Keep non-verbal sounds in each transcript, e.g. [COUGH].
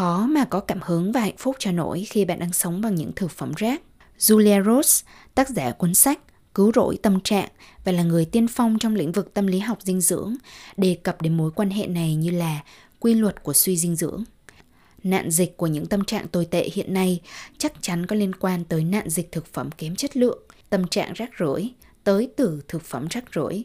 khó mà có cảm hứng và hạnh phúc cho nổi khi bạn đang sống bằng những thực phẩm rác. Julia Rose, tác giả cuốn sách Cứu rỗi tâm trạng và là người tiên phong trong lĩnh vực tâm lý học dinh dưỡng, đề cập đến mối quan hệ này như là quy luật của suy dinh dưỡng. Nạn dịch của những tâm trạng tồi tệ hiện nay chắc chắn có liên quan tới nạn dịch thực phẩm kém chất lượng, tâm trạng rác rưởi, tới từ thực phẩm rác rưởi.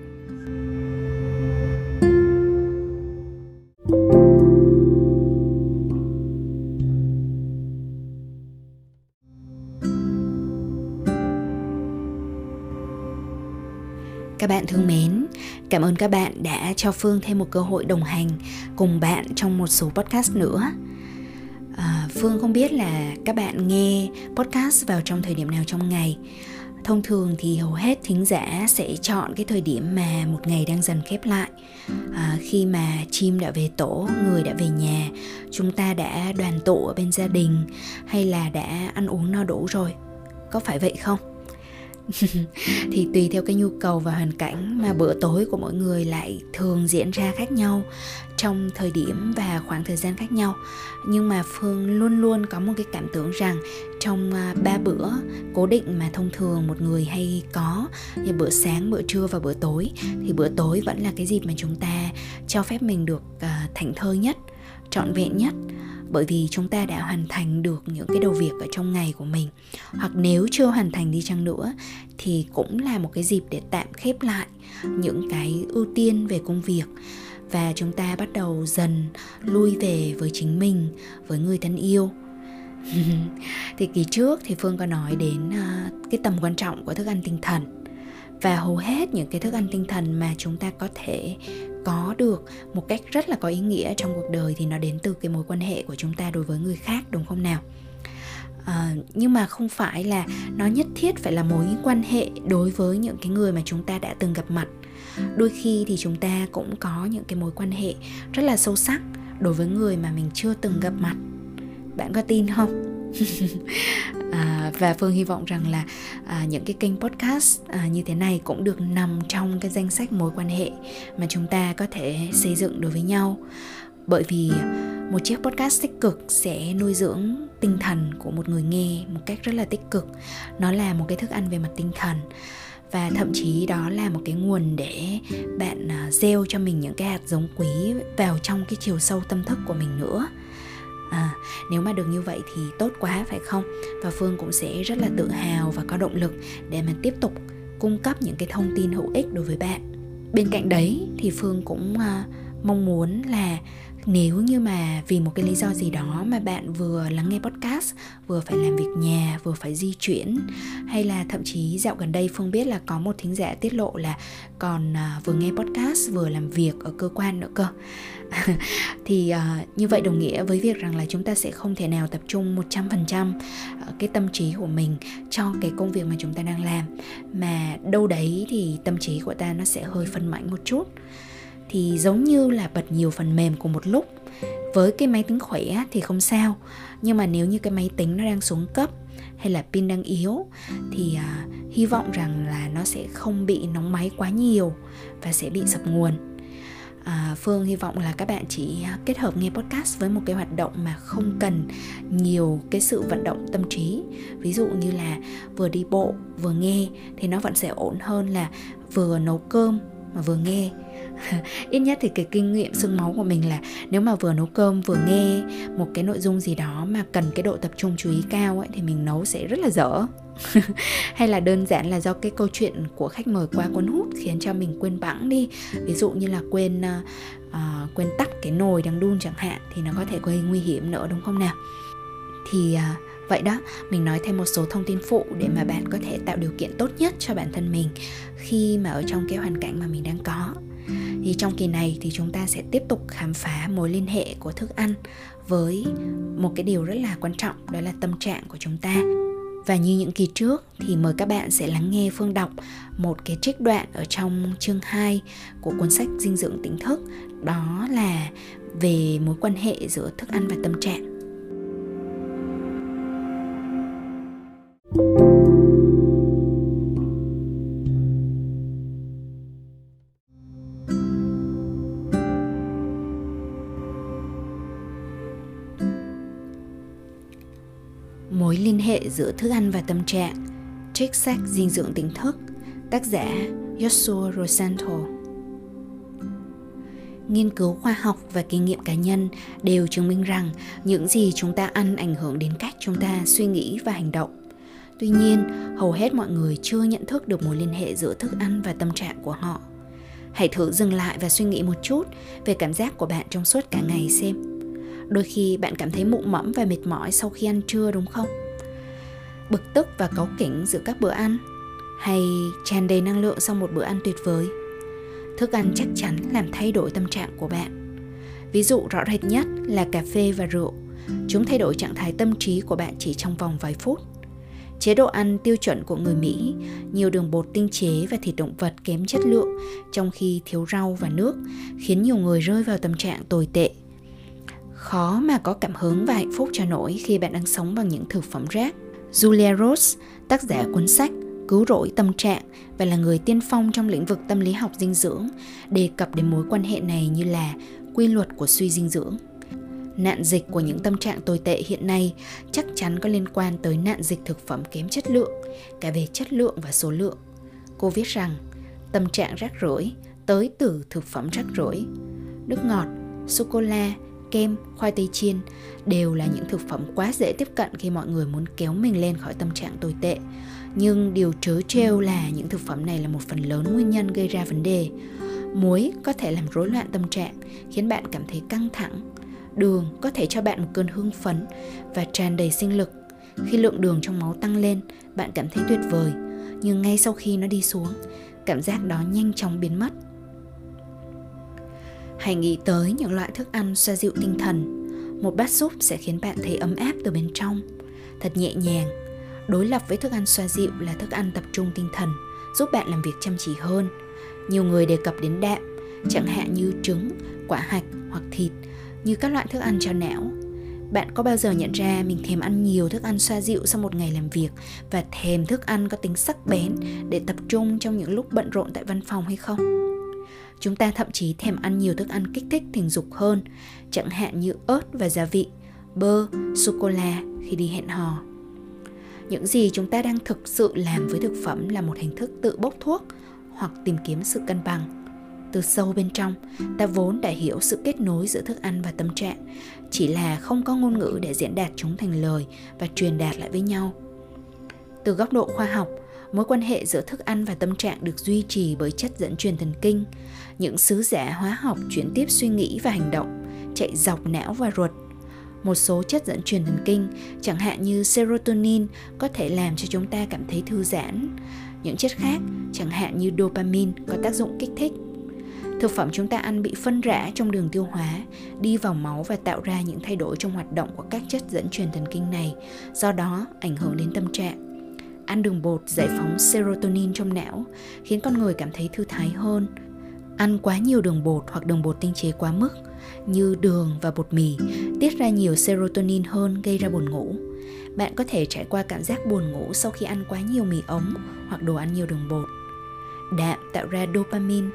Bạn thương mến, cảm ơn các bạn đã cho Phương thêm một cơ hội đồng hành cùng bạn trong một số podcast nữa. À, Phương không biết là các bạn nghe podcast vào trong thời điểm nào trong ngày. Thông thường thì hầu hết thính giả sẽ chọn cái thời điểm mà một ngày đang dần khép lại à, Khi mà chim đã về tổ, người đã về nhà Chúng ta đã đoàn tụ ở bên gia đình Hay là đã ăn uống no đủ rồi Có phải vậy không? [LAUGHS] thì tùy theo cái nhu cầu và hoàn cảnh mà bữa tối của mỗi người lại thường diễn ra khác nhau trong thời điểm và khoảng thời gian khác nhau. Nhưng mà phương luôn luôn có một cái cảm tưởng rằng trong à, ba bữa cố định mà thông thường một người hay có như bữa sáng bữa trưa và bữa tối thì bữa tối vẫn là cái dịp mà chúng ta cho phép mình được uh, thảnh thơi nhất trọn vẹn nhất bởi vì chúng ta đã hoàn thành được những cái đầu việc ở trong ngày của mình. Hoặc nếu chưa hoàn thành đi chăng nữa, thì cũng là một cái dịp để tạm khép lại những cái ưu tiên về công việc. Và chúng ta bắt đầu dần lui về với chính mình, với người thân yêu. [LAUGHS] Thì kỳ trước thì phương có nói đến à, cái tầm quan trọng của thức ăn tinh thần. Và hầu hết những cái thức ăn tinh thần mà chúng ta có thể có được một cách rất là có ý nghĩa trong cuộc đời thì nó đến từ cái mối quan hệ của chúng ta đối với người khác đúng không nào? À, nhưng mà không phải là nó nhất thiết phải là mối quan hệ đối với những cái người mà chúng ta đã từng gặp mặt. Đôi khi thì chúng ta cũng có những cái mối quan hệ rất là sâu sắc đối với người mà mình chưa từng gặp mặt. Bạn có tin không? [LAUGHS] à, và phương hy vọng rằng là à, những cái kênh podcast à, như thế này cũng được nằm trong cái danh sách mối quan hệ mà chúng ta có thể xây dựng đối với nhau. Bởi vì một chiếc podcast tích cực sẽ nuôi dưỡng tinh thần của một người nghe một cách rất là tích cực. Nó là một cái thức ăn về mặt tinh thần và thậm chí đó là một cái nguồn để bạn à, gieo cho mình những cái hạt giống quý vào trong cái chiều sâu tâm thức của mình nữa à, nếu mà được như vậy thì tốt quá phải không? Và phương cũng sẽ rất là tự hào và có động lực để mà tiếp tục cung cấp những cái thông tin hữu ích đối với bạn. Bên cạnh đấy thì phương cũng uh, mong muốn là nếu như mà vì một cái lý do gì đó mà bạn vừa lắng nghe podcast vừa phải làm việc nhà vừa phải di chuyển hay là thậm chí dạo gần đây phương biết là có một thính giả tiết lộ là còn à, vừa nghe podcast vừa làm việc ở cơ quan nữa cơ. [LAUGHS] Thì uh, như vậy đồng nghĩa với việc rằng là chúng ta sẽ không thể nào tập trung 100% à, cái tâm trí của mình cho cái công việc mà chúng ta đang làm. Mà đâu đấy thì tâm trí của ta nó sẽ hơi phân mảnh một chút thì giống như là bật nhiều phần mềm cùng một lúc. Với cái máy tính khỏe thì không sao. Nhưng mà nếu như cái máy tính nó đang xuống cấp hay là pin đang yếu thì à, hy vọng rằng là nó sẽ không bị nóng máy quá nhiều và sẽ bị sập nguồn. À, phương hy vọng là các bạn chỉ à, kết hợp nghe podcast với một cái hoạt động mà không cần nhiều cái sự vận động tâm trí. Ví dụ như là vừa đi bộ vừa nghe thì nó vẫn sẽ ổn hơn là vừa nấu cơm mà vừa nghe. [LAUGHS] Ít nhất thì cái kinh nghiệm sưng máu của mình là nếu mà vừa nấu cơm vừa nghe một cái nội dung gì đó mà cần cái độ tập trung chú ý cao ấy thì mình nấu sẽ rất là dở. [LAUGHS] Hay là đơn giản là do cái câu chuyện của khách mời quá cuốn hút khiến cho mình quên bẵng đi. Ví dụ như là quên uh, quên tắt cái nồi đang đun chẳng hạn thì nó có thể gây nguy hiểm nữa đúng không nào? Thì uh, vậy đó. Mình nói thêm một số thông tin phụ để mà bạn có thể tạo điều kiện tốt nhất cho bản thân mình khi mà ở trong cái hoàn cảnh mà mình đang có. Thì trong kỳ này thì chúng ta sẽ tiếp tục khám phá mối liên hệ của thức ăn với một cái điều rất là quan trọng, đó là tâm trạng của chúng ta. Và như những kỳ trước thì mời các bạn sẽ lắng nghe Phương đọc một cái trích đoạn ở trong chương 2 của cuốn sách Dinh dưỡng tỉnh thức. Đó là về mối quan hệ giữa thức ăn và tâm trạng. Hệ giữa thức ăn và tâm trạng Trích sách dinh dưỡng tỉnh thức Tác giả Joshua Rosanto Nghiên cứu khoa học và kinh nghiệm cá nhân đều chứng minh rằng những gì chúng ta ăn ảnh hưởng đến cách chúng ta suy nghĩ và hành động. Tuy nhiên, hầu hết mọi người chưa nhận thức được mối liên hệ giữa thức ăn và tâm trạng của họ. Hãy thử dừng lại và suy nghĩ một chút về cảm giác của bạn trong suốt cả ngày xem đôi khi bạn cảm thấy mụ mẫm và mệt mỏi sau khi ăn trưa đúng không bực tức và cáu kỉnh giữa các bữa ăn. Hay tràn đầy năng lượng sau một bữa ăn tuyệt vời. Thức ăn chắc chắn làm thay đổi tâm trạng của bạn. Ví dụ rõ rệt nhất là cà phê và rượu. Chúng thay đổi trạng thái tâm trí của bạn chỉ trong vòng vài phút. Chế độ ăn tiêu chuẩn của người Mỹ, nhiều đường bột tinh chế và thịt động vật kém chất lượng, trong khi thiếu rau và nước, khiến nhiều người rơi vào tâm trạng tồi tệ. Khó mà có cảm hứng và hạnh phúc cho nổi khi bạn đang sống bằng những thực phẩm rác. Julia Rose, tác giả cuốn sách Cứu rỗi tâm trạng và là người tiên phong trong lĩnh vực tâm lý học dinh dưỡng, đề cập đến mối quan hệ này như là quy luật của suy dinh dưỡng. Nạn dịch của những tâm trạng tồi tệ hiện nay chắc chắn có liên quan tới nạn dịch thực phẩm kém chất lượng, cả về chất lượng và số lượng. Cô viết rằng, tâm trạng rác rưởi tới từ thực phẩm rác rưởi. Nước ngọt, sô-cô-la, kem, khoai tây chiên đều là những thực phẩm quá dễ tiếp cận khi mọi người muốn kéo mình lên khỏi tâm trạng tồi tệ. Nhưng điều trớ trêu là những thực phẩm này là một phần lớn nguyên nhân gây ra vấn đề. Muối có thể làm rối loạn tâm trạng, khiến bạn cảm thấy căng thẳng. Đường có thể cho bạn một cơn hưng phấn và tràn đầy sinh lực. Khi lượng đường trong máu tăng lên, bạn cảm thấy tuyệt vời, nhưng ngay sau khi nó đi xuống, cảm giác đó nhanh chóng biến mất Hãy nghĩ tới những loại thức ăn xoa dịu tinh thần. Một bát súp sẽ khiến bạn thấy ấm áp từ bên trong, thật nhẹ nhàng. Đối lập với thức ăn xoa dịu là thức ăn tập trung tinh thần, giúp bạn làm việc chăm chỉ hơn. Nhiều người đề cập đến đạm, chẳng hạn như trứng, quả hạch hoặc thịt, như các loại thức ăn cho não. Bạn có bao giờ nhận ra mình thèm ăn nhiều thức ăn xoa dịu sau một ngày làm việc và thèm thức ăn có tính sắc bén để tập trung trong những lúc bận rộn tại văn phòng hay không? Chúng ta thậm chí thèm ăn nhiều thức ăn kích thích tình dục hơn, chẳng hạn như ớt và gia vị, bơ, sô-cô-la khi đi hẹn hò. Những gì chúng ta đang thực sự làm với thực phẩm là một hình thức tự bốc thuốc hoặc tìm kiếm sự cân bằng. Từ sâu bên trong, ta vốn đã hiểu sự kết nối giữa thức ăn và tâm trạng, chỉ là không có ngôn ngữ để diễn đạt chúng thành lời và truyền đạt lại với nhau. Từ góc độ khoa học, mối quan hệ giữa thức ăn và tâm trạng được duy trì bởi chất dẫn truyền thần kinh. Những sứ giả hóa học chuyển tiếp suy nghĩ và hành động, chạy dọc não và ruột. Một số chất dẫn truyền thần kinh, chẳng hạn như serotonin, có thể làm cho chúng ta cảm thấy thư giãn. Những chất khác, chẳng hạn như dopamine, có tác dụng kích thích. Thực phẩm chúng ta ăn bị phân rã trong đường tiêu hóa, đi vào máu và tạo ra những thay đổi trong hoạt động của các chất dẫn truyền thần kinh này. Do đó, ảnh hưởng đến tâm trạng ăn đường bột giải phóng serotonin trong não, khiến con người cảm thấy thư thái hơn. Ăn quá nhiều đường bột hoặc đường bột tinh chế quá mức, như đường và bột mì, tiết ra nhiều serotonin hơn, gây ra buồn ngủ. Bạn có thể trải qua cảm giác buồn ngủ sau khi ăn quá nhiều mì ống hoặc đồ ăn nhiều đường bột. Đạm tạo ra dopamine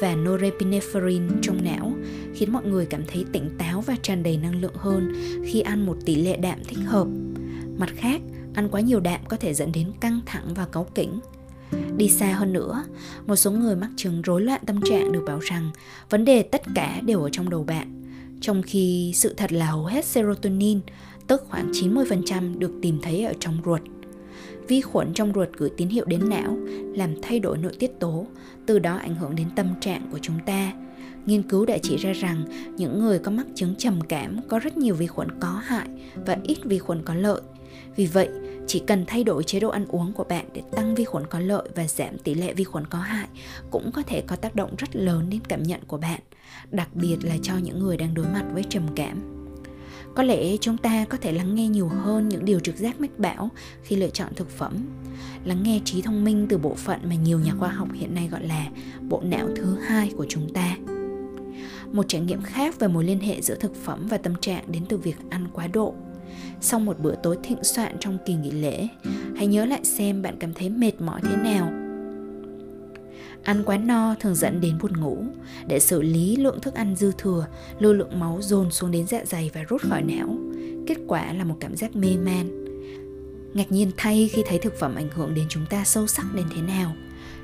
và norepinephrine trong não, khiến mọi người cảm thấy tỉnh táo và tràn đầy năng lượng hơn khi ăn một tỷ lệ đạm thích hợp mặt khác ăn quá nhiều đạm có thể dẫn đến căng thẳng và cáu kỉnh Đi xa hơn nữa, một số người mắc chứng rối loạn tâm trạng được bảo rằng vấn đề tất cả đều ở trong đầu bạn, trong khi sự thật là hầu hết serotonin, tức khoảng 90% được tìm thấy ở trong ruột. Vi khuẩn trong ruột gửi tín hiệu đến não, làm thay đổi nội tiết tố, từ đó ảnh hưởng đến tâm trạng của chúng ta. Nghiên cứu đã chỉ ra rằng những người có mắc chứng trầm cảm có rất nhiều vi khuẩn có hại và ít vi khuẩn có lợi. Vì vậy, chỉ cần thay đổi chế độ ăn uống của bạn để tăng vi khuẩn có lợi và giảm tỷ lệ vi khuẩn có hại cũng có thể có tác động rất lớn đến cảm nhận của bạn, đặc biệt là cho những người đang đối mặt với trầm cảm. Có lẽ chúng ta có thể lắng nghe nhiều hơn những điều trực giác mách bảo khi lựa chọn thực phẩm. Lắng nghe trí thông minh từ bộ phận mà nhiều nhà khoa học hiện nay gọi là bộ não thứ hai của chúng ta. Một trải nghiệm khác về mối liên hệ giữa thực phẩm và tâm trạng đến từ việc ăn quá độ sau một bữa tối thịnh soạn trong kỳ nghỉ lễ, hãy nhớ lại xem bạn cảm thấy mệt mỏi thế nào. Ăn quá no thường dẫn đến buồn ngủ. Để xử lý lượng thức ăn dư thừa, lưu lượng máu dồn xuống đến dạ dày và rút khỏi não. Kết quả là một cảm giác mê man. Ngạc nhiên thay khi thấy thực phẩm ảnh hưởng đến chúng ta sâu sắc đến thế nào.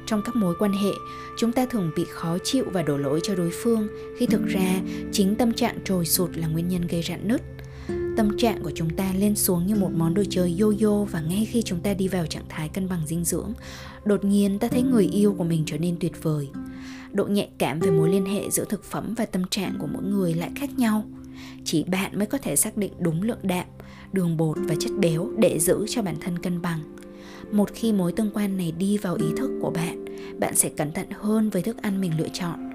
Trong các mối quan hệ, chúng ta thường bị khó chịu và đổ lỗi cho đối phương khi thực ra chính tâm trạng trồi sụt là nguyên nhân gây rạn nứt tâm trạng của chúng ta lên xuống như một món đồ chơi yo-yo và ngay khi chúng ta đi vào trạng thái cân bằng dinh dưỡng, đột nhiên ta thấy người yêu của mình trở nên tuyệt vời. Độ nhạy cảm về mối liên hệ giữa thực phẩm và tâm trạng của mỗi người lại khác nhau. Chỉ bạn mới có thể xác định đúng lượng đạm, đường bột và chất béo để giữ cho bản thân cân bằng. Một khi mối tương quan này đi vào ý thức của bạn, bạn sẽ cẩn thận hơn với thức ăn mình lựa chọn.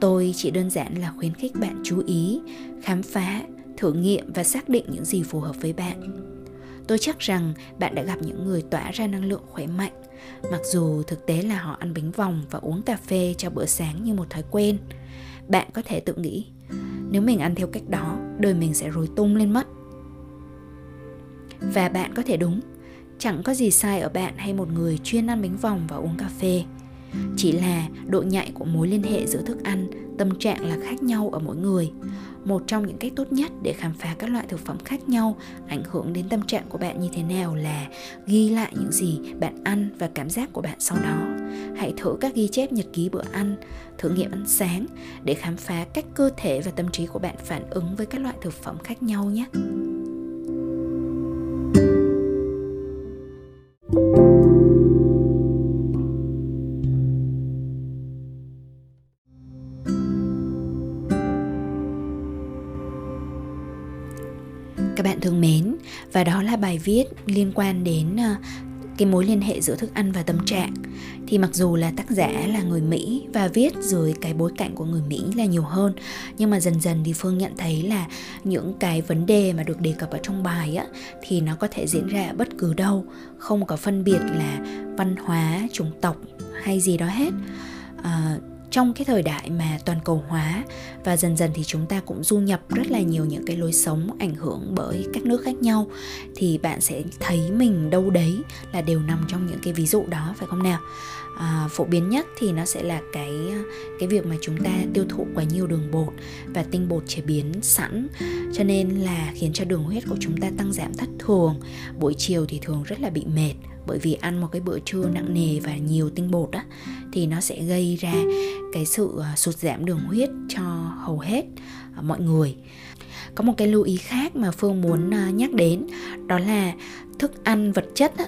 Tôi chỉ đơn giản là khuyến khích bạn chú ý, khám phá thử nghiệm và xác định những gì phù hợp với bạn. Tôi chắc rằng bạn đã gặp những người tỏa ra năng lượng khỏe mạnh, mặc dù thực tế là họ ăn bánh vòng và uống cà phê cho bữa sáng như một thói quen. Bạn có thể tự nghĩ, nếu mình ăn theo cách đó, đời mình sẽ rối tung lên mất. Và bạn có thể đúng, chẳng có gì sai ở bạn hay một người chuyên ăn bánh vòng và uống cà phê chỉ là độ nhạy của mối liên hệ giữa thức ăn, tâm trạng là khác nhau ở mỗi người. Một trong những cách tốt nhất để khám phá các loại thực phẩm khác nhau ảnh hưởng đến tâm trạng của bạn như thế nào là ghi lại những gì bạn ăn và cảm giác của bạn sau đó. Hãy thử các ghi chép nhật ký bữa ăn, thử nghiệm ăn sáng để khám phá cách cơ thể và tâm trí của bạn phản ứng với các loại thực phẩm khác nhau nhé. Bài viết liên quan đến ờ, cái mối liên hệ giữa thức ăn và tâm trạng. Thì mặc dù là tác giả là người Mỹ và viết dưới cái bối cảnh của người Mỹ là nhiều hơn nhưng mà dần dần thì Phương nhận thấy là những cái vấn đề mà được đề cập ở trong bài á thì nó có thể diễn ra ở bất cứ đâu không có phân biệt là văn hóa chủng tộc hay gì đó hết. À, trong cái thời đại mà toàn cầu hóa. Và dần dần thì chúng ta cũng du nhập rất là nhiều những cái lối sống ảnh hưởng bởi các nước khác nhau. Thì bạn sẽ thấy mình đâu đấy là đều nằm trong những cái ví dụ đó phải không nào? À, phổ biến nhất thì nó sẽ là cái cái việc mà chúng ta tiêu thụ quá nhiều đường bột và tinh bột chế biến sẵn. Cho nên là khiến cho đường huyết của chúng ta tăng giảm thất thường. Buổi chiều thì thường rất là bị mệt bởi vì ăn một cái bữa trưa nặng nề và nhiều tinh bột á thì nó sẽ gây ra cái sự à, sụt giảm đường huyết cho hầu hết à, mọi người. Có một cái lưu ý khác mà phương muốn à, nhắc đến đó là thức ăn vật chất á,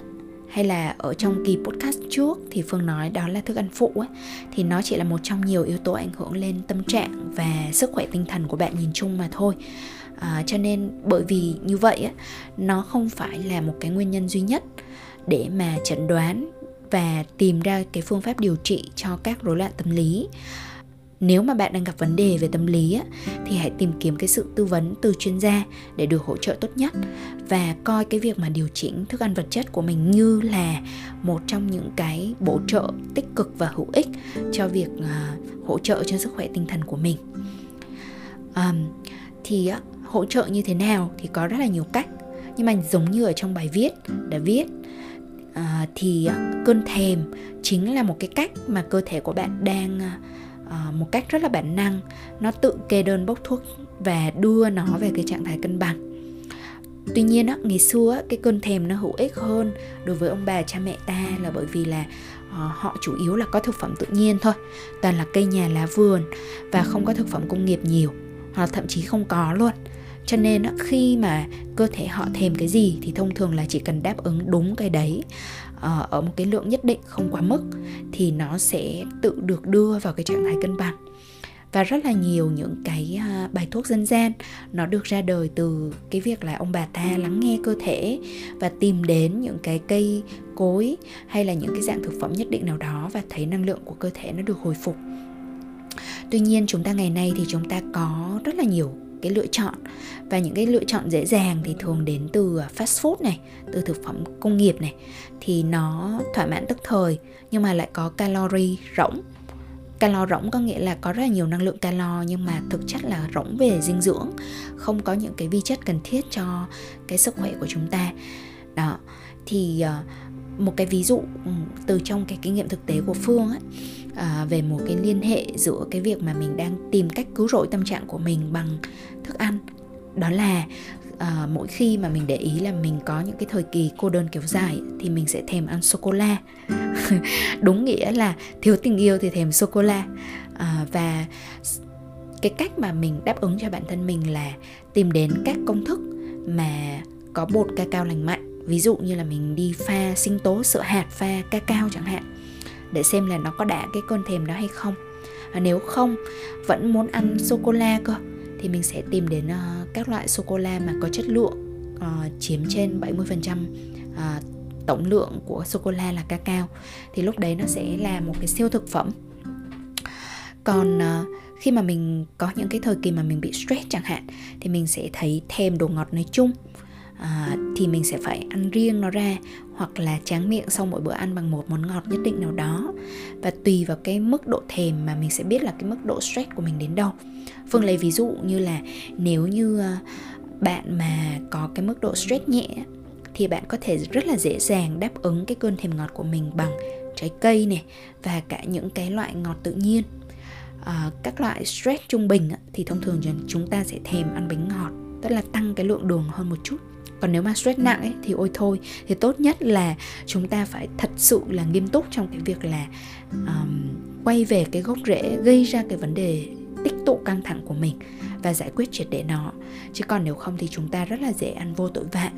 hay là ở trong kỳ podcast trước thì phương nói đó là thức ăn phụ ấy thì nó chỉ là một trong nhiều yếu tố ảnh hưởng lên tâm trạng và sức khỏe tinh thần của bạn nhìn chung mà thôi. À, cho nên bởi vì như vậy á nó không phải là một cái nguyên nhân duy nhất để mà chẩn đoán và tìm ra cái phương pháp điều trị cho các rối loạn tâm lý. Nếu mà bạn đang gặp vấn đề về tâm lý á, thì hãy tìm kiếm cái sự tư vấn từ chuyên gia để được hỗ trợ tốt nhất và coi cái việc mà điều chỉnh thức ăn vật chất của mình như là một trong những cái bổ trợ tích cực và hữu ích cho việc uh, hỗ trợ cho sức khỏe tinh thần của mình. Um, thì hỗ trợ như thế nào thì có rất là nhiều cách nhưng mà giống như ở trong bài viết đã viết à, thì à, cơn thèm chính là một cái cách mà cơ thể của bạn đang à, à, một cách rất là bản năng. Nó tự kê đơn bốc thuốc và đưa nó về cái trạng thái cân bằng. Tuy nhiên á, ngày xưa á, cái cơn thèm nó hữu ích hơn đối với ông bà cha mẹ ta là bởi vì là à, họ chủ yếu là có thực phẩm tự nhiên thôi. Toàn là cây nhà lá vườn và không có thực phẩm công nghiệp nhiều hoặc thậm chí không có luôn cho nên khi mà cơ thể họ thèm cái gì thì thông thường là chỉ cần đáp ứng đúng cái đấy. Ờ, ở một cái lượng nhất định, không quá mức, thì nó sẽ tự được đưa vào cái trạng thái cân bằng. Và rất là nhiều những cái à, bài thuốc dân gian nó được ra đời từ cái việc là ông bà ta lắng nghe cơ thể và tìm đến những cái cây cối hay là những cái dạng thực phẩm nhất định nào đó và thấy năng lượng của cơ thể nó được hồi phục. Tuy nhiên, chúng ta ngày nay thì chúng ta có rất là nhiều cái lựa chọn. Và những cái lựa chọn dễ dàng thì thường đến từ à, fast food này từ thực phẩm công nghiệp này. Thì nó thỏa mãn tức thời nhưng mà lại có calorie rỗng. Calo rỗng có nghĩa là có rất là nhiều năng lượng calo nhưng mà thực chất là rỗng về dinh dưỡng. Không có những cái vi chất cần thiết cho cái sức khỏe của chúng ta. Đó. Thì à, một cái ví dụ ừ, từ trong cái kinh nghiệm thực tế của phương ấy, à, về một cái liên hệ giữa cái việc mà mình đang tìm cách cứu rỗi tâm trạng của mình bằng thức ăn. Đó là à, mỗi khi mà mình để ý là mình có những cái thời kỳ cô đơn kéo dài thì mình sẽ thèm ăn sô cô la [LAUGHS] đúng nghĩa là thiếu tình yêu thì thèm sô cô la à, và cái cách mà mình đáp ứng cho bản thân mình là tìm đến các công thức mà có bột cacao lành mạnh. Ví dụ như là mình đi pha sinh tố sữa hạt pha cacao chẳng hạn để xem là nó có đả cái cơn thèm đó hay không. À, nếu không vẫn muốn ăn sô cô la cơ thì mình sẽ tìm đến uh, các loại sô cô la mà có chất lượng uh, chiếm trên 70% uh, ờ, tổng lượng của sô cô la là cacao. Thì lúc đấy nó sẽ là một cái siêu thực phẩm. Còn uh, khi mà mình có những cái thời kỳ mà mình bị stress chẳng hạn thì mình sẽ thấy thèm đồ ngọt nói chung à, thì mình sẽ phải ăn riêng nó ra hoặc là tráng miệng sau mỗi bữa ăn bằng một món ngọt nhất định nào đó. Và tùy vào cái mức độ thèm mà mình sẽ biết là cái mức độ stress của mình đến đâu. Phương lấy ví dụ như là nếu như ờ, bạn mà có cái mức độ stress nhẹ thì bạn có thể rất là dễ dàng đáp ứng cái cơn thèm ngọt của mình bằng trái cây này và cả những cái loại ngọt tự nhiên. À, các loại stress trung bình thì thông thường chúng ta sẽ thèm ăn bánh ngọt tức là tăng cái lượng đường hơn một chút còn nếu mà stress nặng ấy, thì ôi thôi. Thì tốt nhất là chúng ta phải thật sự là nghiêm túc trong cái việc là um, quay về cái gốc rễ gây ra cái vấn đề tích tụ căng thẳng của mình và giải quyết triệt để nó. Chứ còn nếu không thì chúng ta rất là dễ ăn vô tội vạ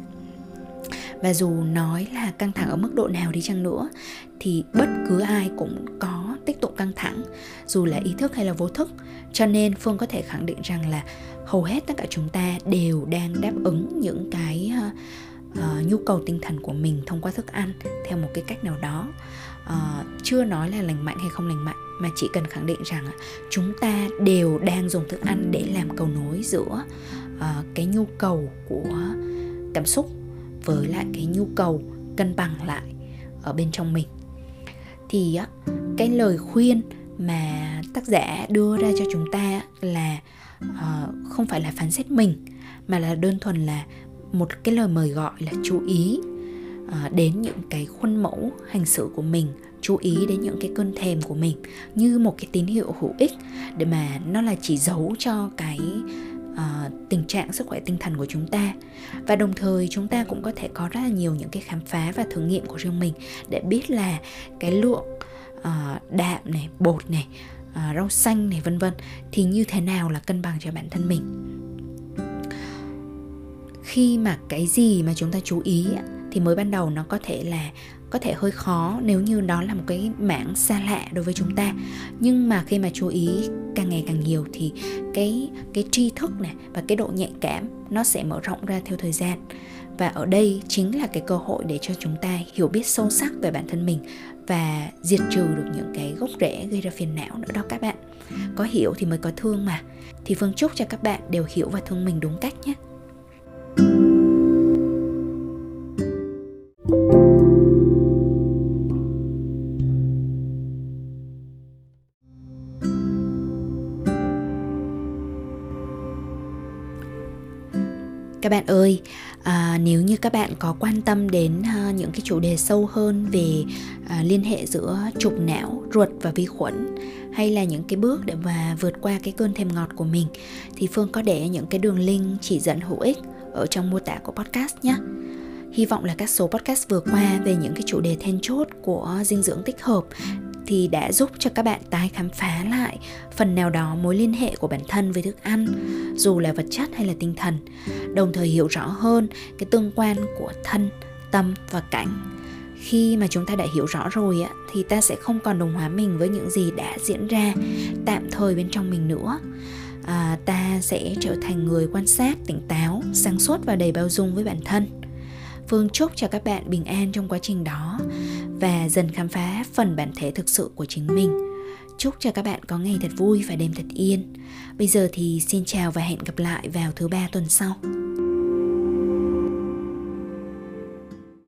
và dù nói là căng thẳng ở mức độ nào đi chăng nữa thì bất cứ ai cũng có tích tụ căng thẳng dù là ý thức hay là vô thức. Cho nên phương có thể khẳng định rằng là hầu hết tất cả chúng ta đều đang đáp ứng những cái uh, nhu cầu tinh thần của mình thông qua thức ăn theo một cái cách nào đó. Uh, chưa nói là lành mạnh hay không lành mạnh mà chỉ cần khẳng định rằng chúng ta đều đang dùng thức ăn để làm cầu nối giữa uh, cái nhu cầu của cảm xúc với lại cái nhu cầu cân bằng lại ở bên trong mình. Thì á cái lời khuyên mà tác giả đưa ra cho chúng ta là uh, không phải là phán xét mình mà là đơn thuần là một cái lời mời gọi là chú ý uh, đến những cái khuôn mẫu hành xử của mình chú ý đến những cái cơn thèm của mình như một cái tín hiệu hữu ích để mà nó là chỉ giấu cho cái uh, tình trạng sức khỏe tinh thần của chúng ta. Và đồng thời chúng ta cũng có thể có rất là nhiều những cái khám phá và thử nghiệm của riêng mình để biết là cái lượng uh, đạm này bột này uh, rau xanh này vân vân thì như thế nào là cân bằng cho bản thân mình. Khi mà cái gì mà chúng ta chú ý thì mới ban đầu nó có thể là có thể hơi khó nếu như đó là một cái mảng xa lạ đối với chúng ta. Nhưng mà khi mà chú ý càng ngày càng nhiều thì cái cái tri thức này và cái độ nhạy cảm nó sẽ mở rộng ra theo thời gian. Và ở đây chính là cái cơ hội để cho chúng ta hiểu biết sâu sắc về bản thân mình và diệt trừ được những cái gốc rễ gây ra phiền não nữa đó các bạn. Có hiểu thì mới có thương mà. Thì phương chúc cho các bạn đều hiểu và thương mình đúng cách nhé. Các bạn ơi. À, nếu như các bạn có quan tâm đến à, những cái chủ đề sâu hơn về à, liên hệ giữa trục não ruột và vi khuẩn hay là những cái bước để mà vượt qua cái cơn thèm ngọt của mình thì phương có để những cái đường link chỉ dẫn hữu ích ở trong mô tả của podcast nhé. Hy vọng là các số podcast vừa qua về những cái chủ đề then chốt của dinh dưỡng tích hợp thì đã giúp cho các bạn tái khám phá lại phần nào đó mối liên hệ của bản thân với thức ăn dù là vật chất hay là tinh thần đồng thời hiểu rõ hơn cái tương quan của thân tâm và cảnh. Khi mà chúng ta đã hiểu rõ rồi á thì ta sẽ không còn đồng hóa mình với những gì đã diễn ra tạm thời bên trong mình nữa. À, ta sẽ trở thành người quan sát tỉnh táo sáng suốt và đầy bao dung với bản thân. Phương chúc cho các bạn bình an trong quá trình đó và dần khám phá phần bản thể thực sự của chính mình. Chúc cho các bạn có ngày thật vui và đêm thật yên. Bây giờ thì xin chào và hẹn gặp lại vào thứ ba tuần sau.